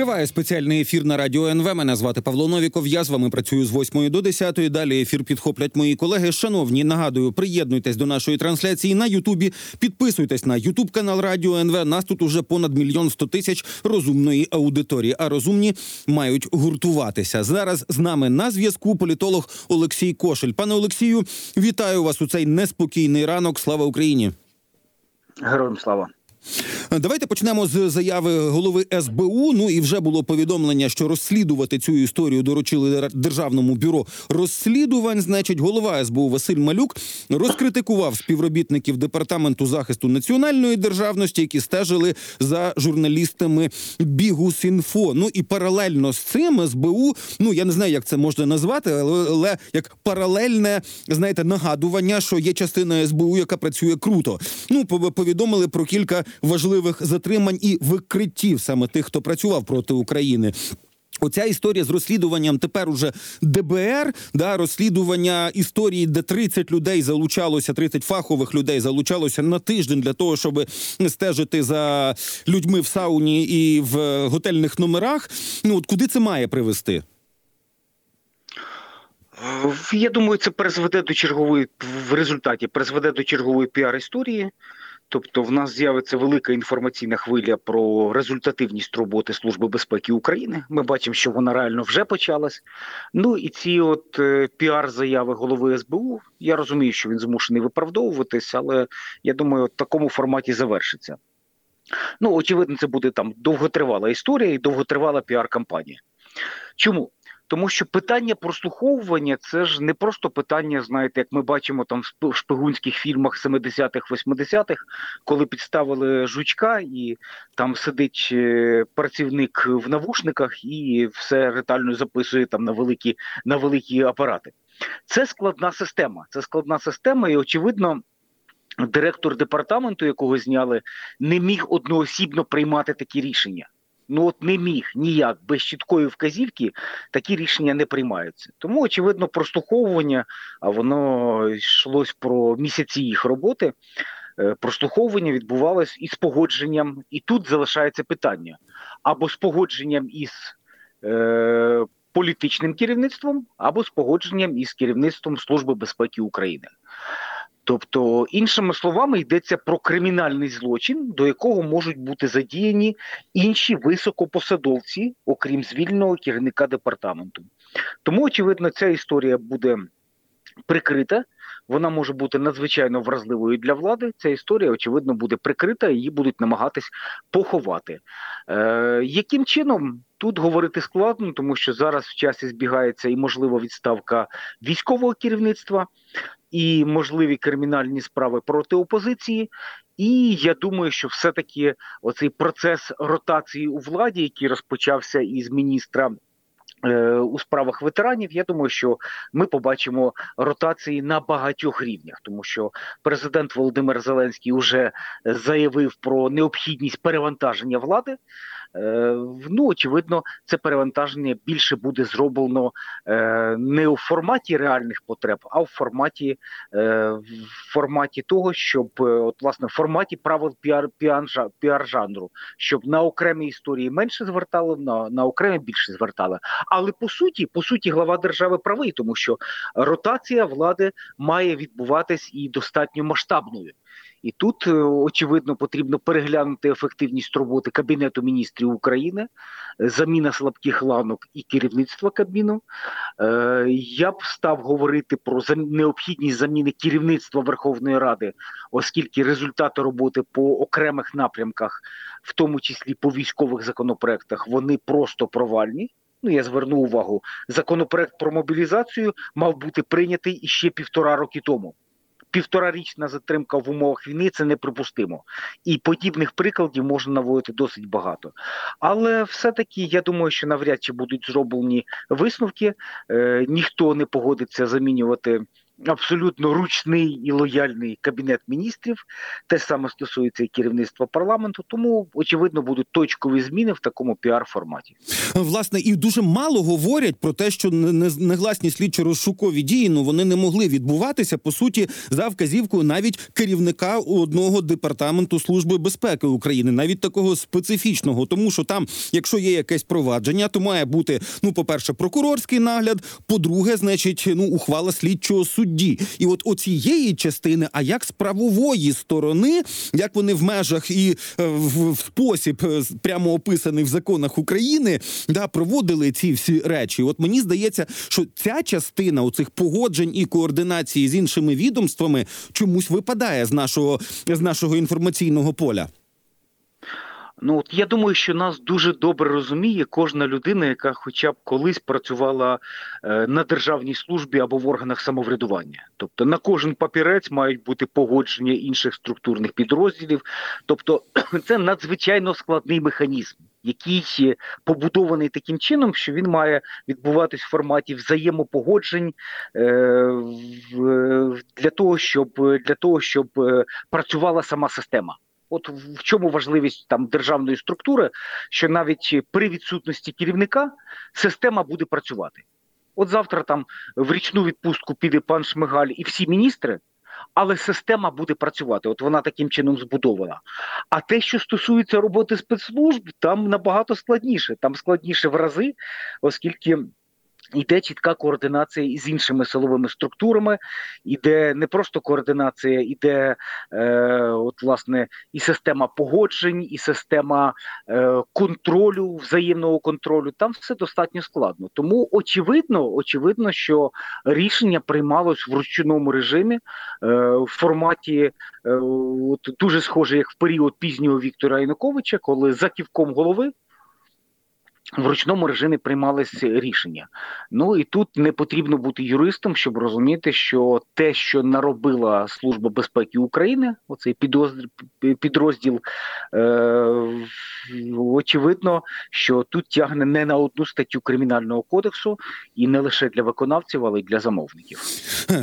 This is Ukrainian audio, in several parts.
Триває спеціальний ефір на радіо НВ. Мене звати Павло Новіков. Я з вами працюю з 8 до 10. Далі ефір підхоплять мої колеги. Шановні, нагадую, приєднуйтесь до нашої трансляції на Ютубі. Підписуйтесь на Ютуб канал Радіо НВ. Нас тут уже понад мільйон сто тисяч розумної аудиторії. А розумні мають гуртуватися. Зараз з нами на зв'язку політолог Олексій Кошель. Пане Олексію, вітаю вас у цей неспокійний ранок. Слава Україні! Героям слава. Давайте почнемо з заяви голови СБУ. Ну і вже було повідомлення, що розслідувати цю історію доручили державному бюро розслідувань. Значить, голова СБУ Василь Малюк розкритикував співробітників департаменту захисту національної державності, які стежили за журналістами Бігусінфо. Ну і паралельно з цим СБУ, ну я не знаю, як це можна назвати, але, як паралельне знаєте нагадування, що є частина СБУ, яка працює круто. Ну повідомили про кілька важливих затримань і викриттів саме тих, хто працював проти України. Оця історія з розслідуванням тепер уже ДБР, да розслідування історії, де 30 людей залучалося, 30 фахових людей залучалося на тиждень для того, щоб стежити за людьми в сауні і в готельних номерах. Ну от куди це має привести? Я думаю, це призведе до чергової в результаті призведе до чергової піар історії. Тобто, в нас з'явиться велика інформаційна хвиля про результативність роботи Служби безпеки України. Ми бачимо, що вона реально вже почалась. Ну і ці от е, піар-заяви голови СБУ. Я розумію, що він змушений виправдовуватись, але я думаю, в такому форматі завершиться. Ну, очевидно, це буде там довготривала історія і довготривала піар-кампанія. Чому? Тому що питання прослуховування це ж не просто питання, знаєте, як ми бачимо там в шпигунських фільмах 70-х, 80-х, коли підставили жучка, і там сидить е, працівник в навушниках і все ретально записує там на великі, на великі апарати. Це складна система. Це складна система, і очевидно. Директор департаменту, якого зняли, не міг одноосібно приймати такі рішення ну от не міг ніяк без чіткої вказівки такі рішення не приймаються. Тому очевидно, прослуховування, а воно йшлось про місяці їх роботи. Е, прослуховування відбувалось із погодженням, і тут залишається питання або з погодженням із е, політичним керівництвом, або з погодженням із керівництвом Служби безпеки України. Тобто, іншими словами, йдеться про кримінальний злочин, до якого можуть бути задіяні інші високопосадовці, окрім звільного керівника департаменту. Тому, очевидно, ця історія буде прикрита. Вона може бути надзвичайно вразливою для влади. Ця історія, очевидно, буде прикрита, її будуть намагатись поховати. Е, Яким чином тут говорити складно, тому що зараз в часі збігається і можлива відставка військового керівництва і можливі кримінальні справи проти опозиції. І я думаю, що все-таки оцей процес ротації у владі, який розпочався із міністра. Е, у справах ветеранів я думаю, що ми побачимо ротації на багатьох рівнях, тому що президент Володимир Зеленський вже заявив про необхідність перевантаження влади. Е, ну очевидно, це перевантаження більше буде зроблено е, не у форматі реальних потреб, а в форматі е, в форматі того, щоб от власне в форматі правил піар піар жанру, щоб на окремі історії менше звертали, на на окремі більше звертали. Але по суті, по суті, глава держави правий, тому що ротація влади має відбуватись і достатньо масштабною. І тут е, очевидно потрібно переглянути ефективність роботи Кабінету міністрів України, заміна слабких ланок і керівництва Кабміну. Е, я б став говорити про необхідність заміни керівництва Верховної Ради, оскільки результати роботи по окремих напрямках, в тому числі по військових законопроектах, вони просто провальні. Ну, я зверну увагу, законопроект про мобілізацію мав бути прийнятий іще півтора роки тому півторарічна затримка в умовах війни це неприпустимо. І подібних прикладів можна наводити досить багато. Але все-таки я думаю, що навряд чи будуть зроблені висновки. Е, Ніхто не погодиться замінювати абсолютно ручний і лояльний кабінет міністрів. Те саме стосується і керівництва парламенту. Тому очевидно будуть точкові зміни в такому піар-форматі. Власне, і дуже мало говорять про те, що не- не- негласні слідчо-розшукові дії ну вони не могли відбуватися по суті за вказівкою навіть керівника одного департаменту служби безпеки України, навіть такого специфічного, тому що там, якщо є якесь провадження, то має бути ну, по перше, прокурорський нагляд. По-друге, значить, ну ухвала слідчого судді. І от оцієї частини, а як з правової сторони, як вони в межах і е, в, спосіб е, прямо описаний в законах України, да проводили ці всі речі. От мені здається, що ця частина оцих погоджень і координації з іншими відомствами чомусь випадає з нашого з нашого інформаційного поля. Ну от я думаю, що нас дуже добре розуміє кожна людина, яка хоча б колись працювала е, на державній службі або в органах самоврядування. Тобто на кожен папірець мають бути погодження інших структурних підрозділів. Тобто, це надзвичайно складний механізм. Який побудований таким чином, що він має відбуватись в форматі взаємопогоджень е, для того, щоб для того, щоб е, працювала сама система. От в чому важливість там державної структури, що навіть при відсутності керівника система буде працювати. От завтра там в річну відпустку піде пан Шмигаль і всі міністри, але система буде працювати. От вона таким чином збудована. А те, що стосується роботи спецслужб, там набагато складніше. Там складніше в рази, оскільки. Йде чітка координація із іншими силовими структурами, іде не просто координація, іде е, от власне і система погоджень, і система е, контролю, взаємного контролю. Там все достатньо складно. Тому очевидно, очевидно, що рішення приймалось в ручному режимі е, в форматі, е, от дуже схоже, як в період пізнього Віктора Януковича, коли за ківком голови. В ручному режимі приймалися рішення. Ну і тут не потрібно бути юристом, щоб розуміти, що те, що наробила Служба безпеки України, оцей підрозділ, підрозділ е, очевидно, що тут тягне не на одну статтю кримінального кодексу, і не лише для виконавців, але й для замовників.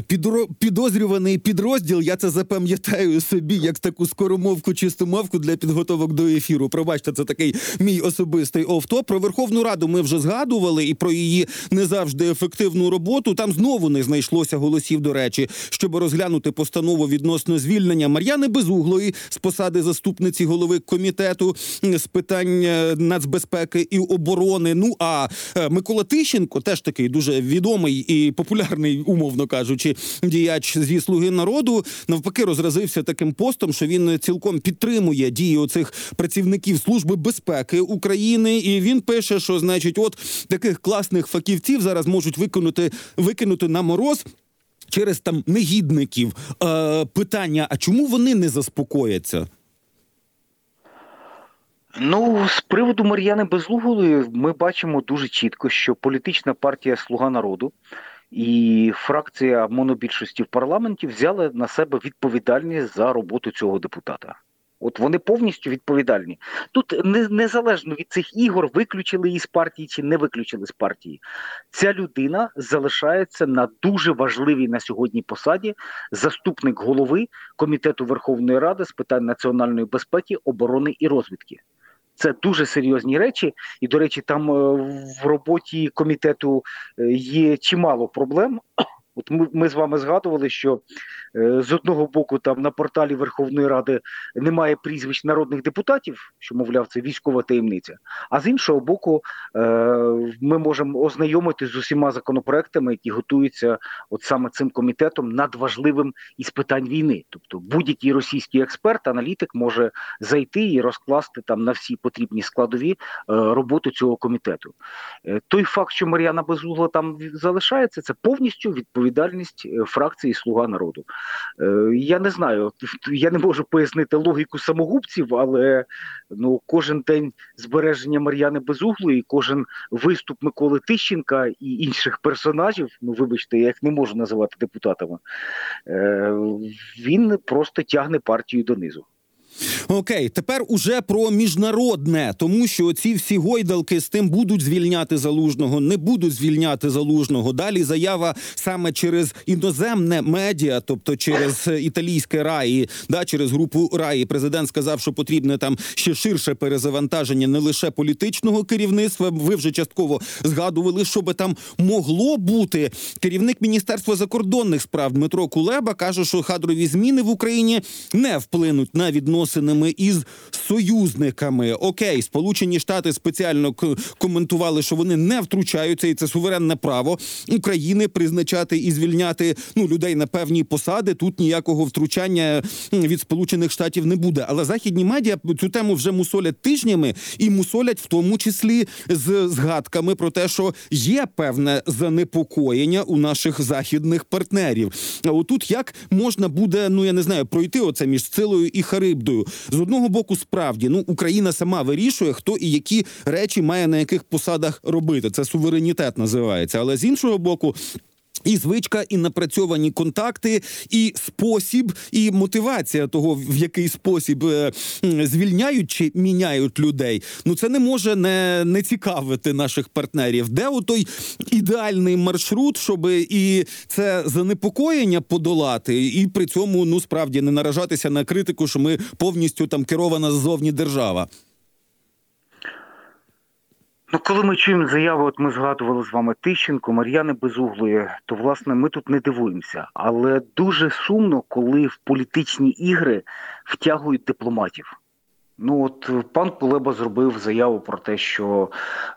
Підро... Підозрюваний підрозділ. Я це запам'ятаю собі як таку скоромовку, чистомовку для підготовок до ефіру. Пробачте, це такий мій особистий офтоп. Про Верховну Раду ми вже згадували і про її не завжди ефективну роботу. Там знову не знайшлося голосів. До речі, щоб розглянути постанову відносно звільнення Мар'яни Безуглої з посади заступниці голови комітету з питань е, нацбезпеки і оборони. Ну а е, Микола Тищенко, теж такий дуже відомий і популярний, умовно кажучи, діяч зі слуги народу, навпаки, розразився таким постом, що він цілком підтримує дії оцих працівників служби безпеки України. І він пише, що значить, от таких класних фахівців зараз можуть виконати викинути на мороз. Через там негідників е, питання: а чому вони не заспокояться? Ну, з приводу Мар'яни Безлугової ми бачимо дуже чітко, що політична партія Слуга народу і фракція монобільшості в парламенті взяли на себе відповідальність за роботу цього депутата. От вони повністю відповідальні. Тут не, незалежно від цих ігор, виключили її з партії чи не виключили з партії. Ця людина залишається на дуже важливій на сьогодні посаді заступник голови комітету Верховної Ради з питань національної безпеки, оборони і розвідки. Це дуже серйозні речі, і до речі, там е, в роботі комітету е, є чимало проблем. От ми, ми з вами згадували, що е, з одного боку там на порталі Верховної Ради немає прізвищ народних депутатів, що мовляв, це військова таємниця. А з іншого боку, е, ми можемо ознайомитися з усіма законопроектами, які готуються от саме цим комітетом надважливим із питань війни. Тобто будь-який російський експерт, аналітик може зайти і розкласти там на всі потрібні складові е, роботу цього комітету. Е, Той факт, що Мар'яна Безугла там залишається, це повністю відповідальність е, фракції Слуга народу. Е, Я не знаю, я не можу пояснити логіку самогубців, але ну кожен день збереження Мар'яни Безуглої, кожен виступ Миколи Тищенка і інших персонажів, ну вибачте, я їх не можу називати депутатами. е, Він просто тягне партію донизу. Окей, тепер уже про міжнародне, тому що ці всі гойдалки з тим будуть звільняти залужного, не будуть звільняти залужного. Далі заява саме через іноземне медіа, тобто через італійське раї, да, через групу раї. Президент сказав, що потрібне там ще ширше перезавантаження не лише політичного керівництва. Ви вже частково згадували, що би там могло бути. Керівник міністерства закордонних справ Дмитро Кулеба каже, що кадрові зміни в Україні не вплинуть на відносинами із союзниками. Окей, Сполучені Штати спеціально коментували, що вони не втручаються, і це суверенне право України призначати і звільняти ну людей на певні посади. Тут ніякого втручання від Сполучених Штатів не буде. Але західні медіа цю тему вже мусолять тижнями і мусолять в тому числі з згадками про те, що є певне занепокоєння у наших західних партнерів. А отут як можна буде, ну я не знаю, пройти оце між силою і харибдою. З одного боку, справді, ну Україна сама вирішує, хто і які речі має на яких посадах робити. Це суверенітет називається. Але з іншого боку. І звичка, і напрацьовані контакти, і спосіб, і мотивація того, в який спосіб е, звільняють чи міняють людей. Ну це не може не, не цікавити наших партнерів. Де отой ідеальний маршрут, щоб і це занепокоєння подолати, і при цьому ну справді не наражатися на критику, що ми повністю там керована ззовні держава. Ну, коли ми чуємо заяви, от ми згадували з вами Тищенко, Мар'яни Безуглої, то власне ми тут не дивуємося. Але дуже сумно, коли в політичні ігри втягують дипломатів. Ну от пан Кулеба зробив заяву про те, що,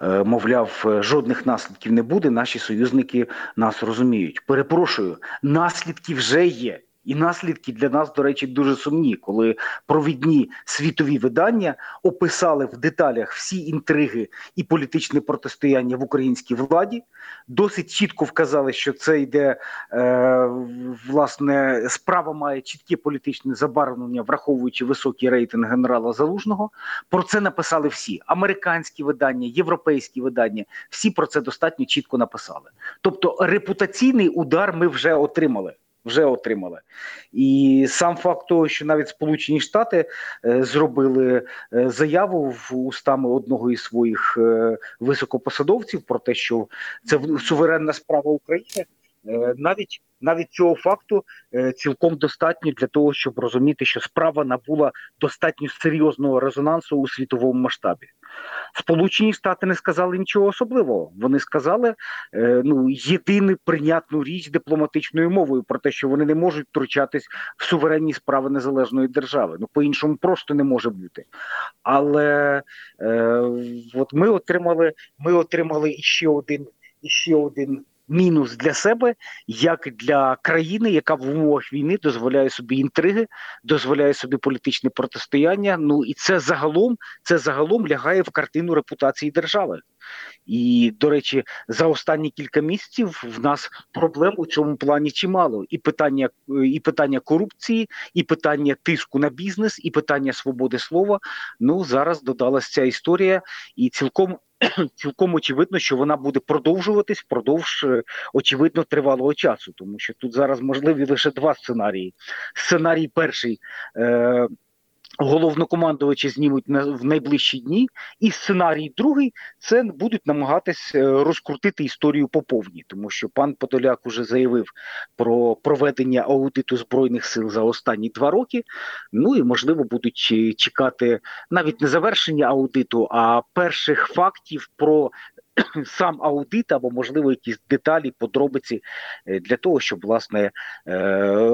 е, мовляв, е, жодних наслідків не буде. Наші союзники нас розуміють. Перепрошую, наслідки вже є. І наслідки для нас, до речі, дуже сумні, коли провідні світові видання описали в деталях всі інтриги і політичне протистояння в українській владі. Досить чітко вказали, що це йде е, власне справа має чітке політичне забарвлення, враховуючи високий рейтинг генерала Залужного. Про це написали всі американські видання, європейські видання. Всі про це достатньо чітко написали. Тобто репутаційний удар ми вже отримали. Вже отримали, і сам факт того, що навіть Сполучені Штати е, зробили е, заяву в устами одного із своїх е, високопосадовців про те, що це суверенна справа України. Е, Навіть навіть цього факту е, цілком достатньо для того, щоб розуміти, що справа набула достатньо серйозного резонансу у світовому масштабі. Сполучені Штати не сказали нічого особливого. Вони сказали е, ну єдину прийнятну річ дипломатичною мовою про те, що вони не можуть втручатись в суверенні справи незалежної держави. Ну по іншому просто не може бути. Але е, от ми отримали, ми отримали іще один, іще один. Мінус для себе, як для країни, яка в умовах війни дозволяє собі інтриги, дозволяє собі політичне протистояння. Ну і це загалом, це загалом лягає в картину репутації держави. І до речі, за останні кілька місяців в нас проблем у цьому плані чимало. І питання, і питання корупції, і питання тиску на бізнес, і питання свободи слова. Ну зараз додалася ця історія, і цілком. Цілком очевидно, що вона буде продовжуватись впродовж е, очевидно тривалого часу, тому що тут зараз можливі лише два сценарії. Сценарій перший е, головнокомандувачі знімуть на в найближчі дні, і сценарій другий це будуть намагатись е, розкрутити історію по повній, тому що пан Подоляк уже заявив про проведення аудиту збройних сил за останні два роки. Ну і можливо будуть чекати навіть не завершення аудиту, а перших фактів про сам аудит або можливо якісь деталі, подробиці е, для того, щоб власне е,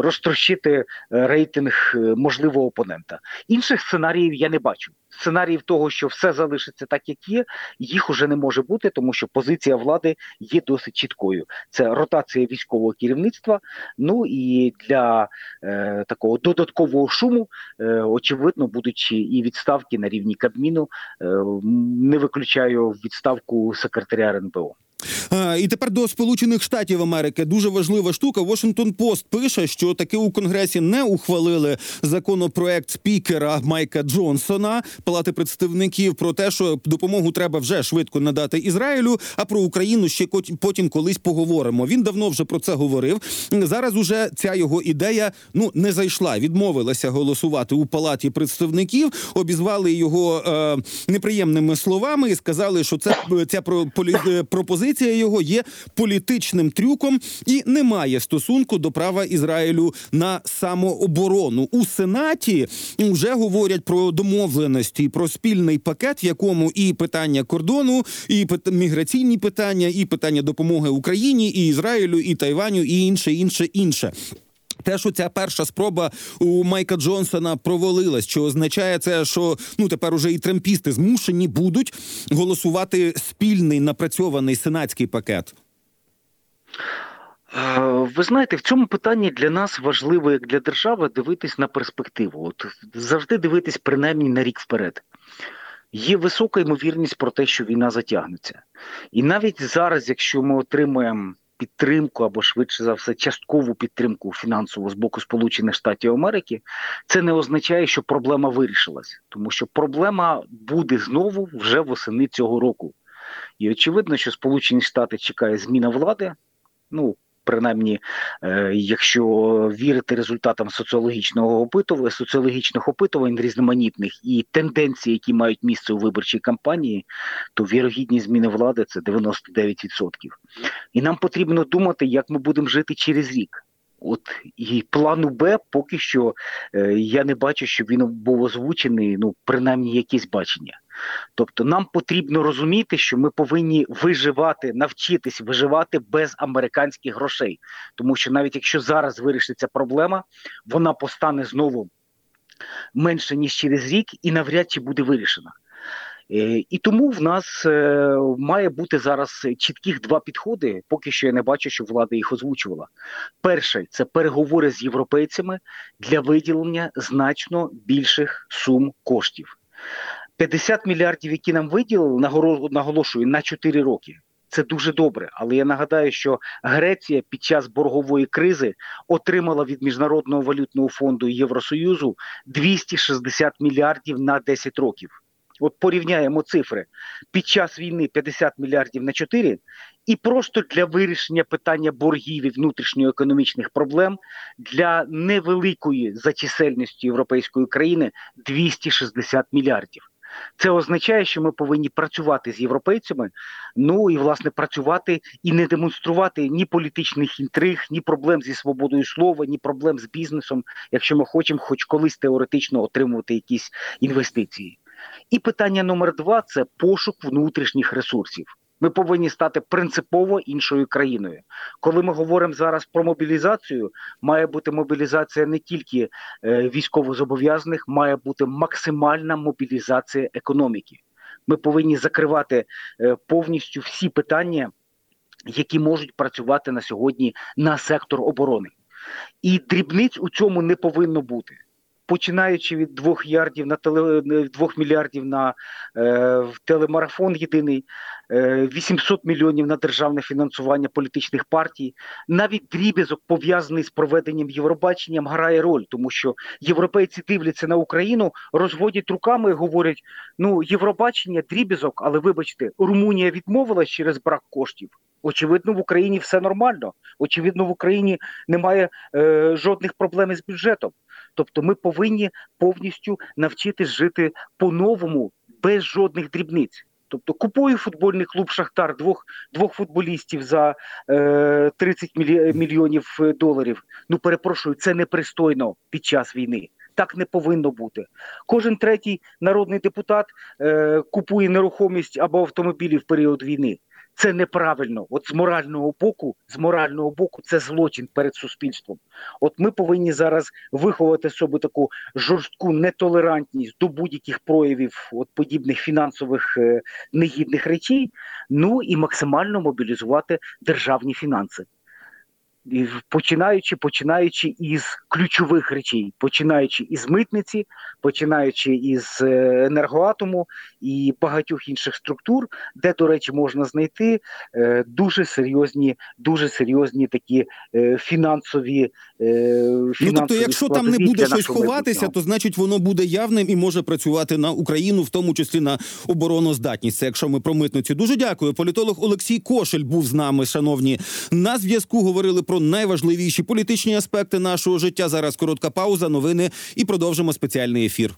розтрощити е, рейтинг можливого опонента. Інших сценаріїв я не бачу. Сценаріїв того, що все залишиться так, як є, їх уже не може бути, тому що позиція влади є досить чіткою. Це ротація військового керівництва. Ну і для е, такого додаткового шуму, е, очевидно, будучи і відставки на рівні Кабміну. Е, не виключаю відставку секретаря РНБО. Е, І тепер до Сполучених Штатів Америки дуже важлива штука. Washington Post пише, що таки у Конгресі не ухвалили законопроект спікера Майка Джонсона Палати представників про те, що допомогу треба вже швидко надати Ізраїлю. А про Україну ще потім колись поговоримо. Він давно вже про це говорив. Зараз уже ця його ідея ну не зайшла. Відмовилася голосувати у палаті представників, обізвали його е, неприємними словами і сказали, що це ця про- е, його є політичним трюком і не має стосунку до права Ізраїлю на самооборону. У Сенаті вже говорять про домовленості, про спільний пакет, в якому і питання кордону, і міграційні питання, і питання допомоги Україні, і Ізраїлю, і Тайваню, і інше, інше, інше. Те, що ця перша спроба у Майка Джонсона провалилась, що означає це, що ну тепер уже і трампісти змушені будуть голосувати спільний напрацьований сенатський пакет. Е, Ви знаєте, в цьому питанні для нас важливо, як для держави, дивитись на перспективу. От завжди дивитись принаймні на рік вперед. Є висока ймовірність про те, що війна затягнеться. І навіть зараз, якщо ми отримаємо підтримку або швидше за все часткову підтримку фінансову з боку Сполучених Штатів Америки, це не означає, що проблема вирішилась, тому що проблема буде знову вже восени цього року. І очевидно, що Сполучені Штати чекає зміна влади. Ну, принаймні, е, якщо вірити результатам соціологічного опитування, соціологічних опитувань різноманітних і тенденції, які мають місце у виборчій кампанії, то вірогідність зміни влади це 99%. І нам потрібно думати, як ми будемо жити через рік. От і плану Б поки що е, я не бачу, щоб він був озвучений, ну принаймні якісь бачення. Тобто нам потрібно розуміти, що ми повинні виживати, навчитись виживати без американських грошей. Тому що навіть якщо зараз вирішиться проблема, вона постане знову менше ніж через рік, і навряд чи буде вирішена. Е, І тому в нас е, має бути зараз чітких два підходи. Поки що я не бачу, що влада їх озвучувала. Перший це переговори з європейцями для виділення значно більших сум коштів. 50 мільярдів, які нам виділили, наголошую на 4 роки. Це дуже добре, але я нагадаю, що Греція під час боргової кризи отримала від Міжнародного валютного фонду Євросоюзу 260 мільярдів на 10 років. От порівняємо цифри під час війни 50 мільярдів на 4, і просто для вирішення питання боргів і внутрішньоекономічних проблем для невеликої за чисельністю європейської країни 260 мільярдів. Це означає, що ми повинні працювати з європейцями, ну і власне працювати і не демонструвати ні політичних інтриг, ні проблем зі свободою слова, ні проблем з бізнесом, якщо ми хочемо хоч колись теоретично отримувати якісь інвестиції. І питання номер два це пошук внутрішніх ресурсів. Ми повинні стати принципово іншою країною. Коли ми говоримо зараз про мобілізацію, має бути мобілізація не тільки е, військовозобов'язаних, має бути максимальна мобілізація економіки. Ми повинні закривати е, повністю всі питання, які можуть працювати на сьогодні на сектор оборони. І дрібниць у цьому не повинно бути. Починаючи від 2 ярдів на теле 2 мільярдів на е, телемарафон єдиний, е, 800 мільйонів на державне фінансування політичних партій, навіть дріб'язок пов'язаний з проведенням Євробаченням грає роль, тому що європейці дивляться на Україну, розводять руками і говорять: ну Євробачення дріб'язок, але вибачте, Румунія відмовилась через брак коштів. Очевидно, в Україні все нормально. Очевидно, в Україні немає е, жодних проблем із бюджетом. Тобто, ми повинні повністю навчитись жити по-новому, без жодних дрібниць. Тобто, купую футбольний клуб Шахтар двох двох футболістів за е, 30 мілі, мільйонів е, доларів. Ну перепрошую, це непристойно під час війни. Так не повинно бути. Кожен третій народний депутат е, купує нерухомість або автомобілі в період війни. Це неправильно. От з морального боку, з морального боку, це злочин перед суспільством. От ми повинні зараз виховати собі таку жорстку нетолерантність до будь-яких проявів от подібних фінансових е, негідних речей. Ну і максимально мобілізувати державні фінанси. І починаючи, починаючи із ключових речей, починаючи із митниці, починаючи із е, енергоатому і багатьох інших структур, де, до речі, можна знайти е, дуже серйозні, дуже серйозні такі е, фінансові. Е, Ну тобто, якщо там не буде щось ховатися, майбутнього. то значить воно буде явним і може працювати на Україну, в тому числі на обороноздатність. Це якщо ми про митницю. Дуже дякую. Політолог Олексій Кошель був з нами, шановні. На зв'язку говорили про найважливіші політичні аспекти нашого життя. Зараз коротка пауза, новини і продовжимо спеціальний ефір.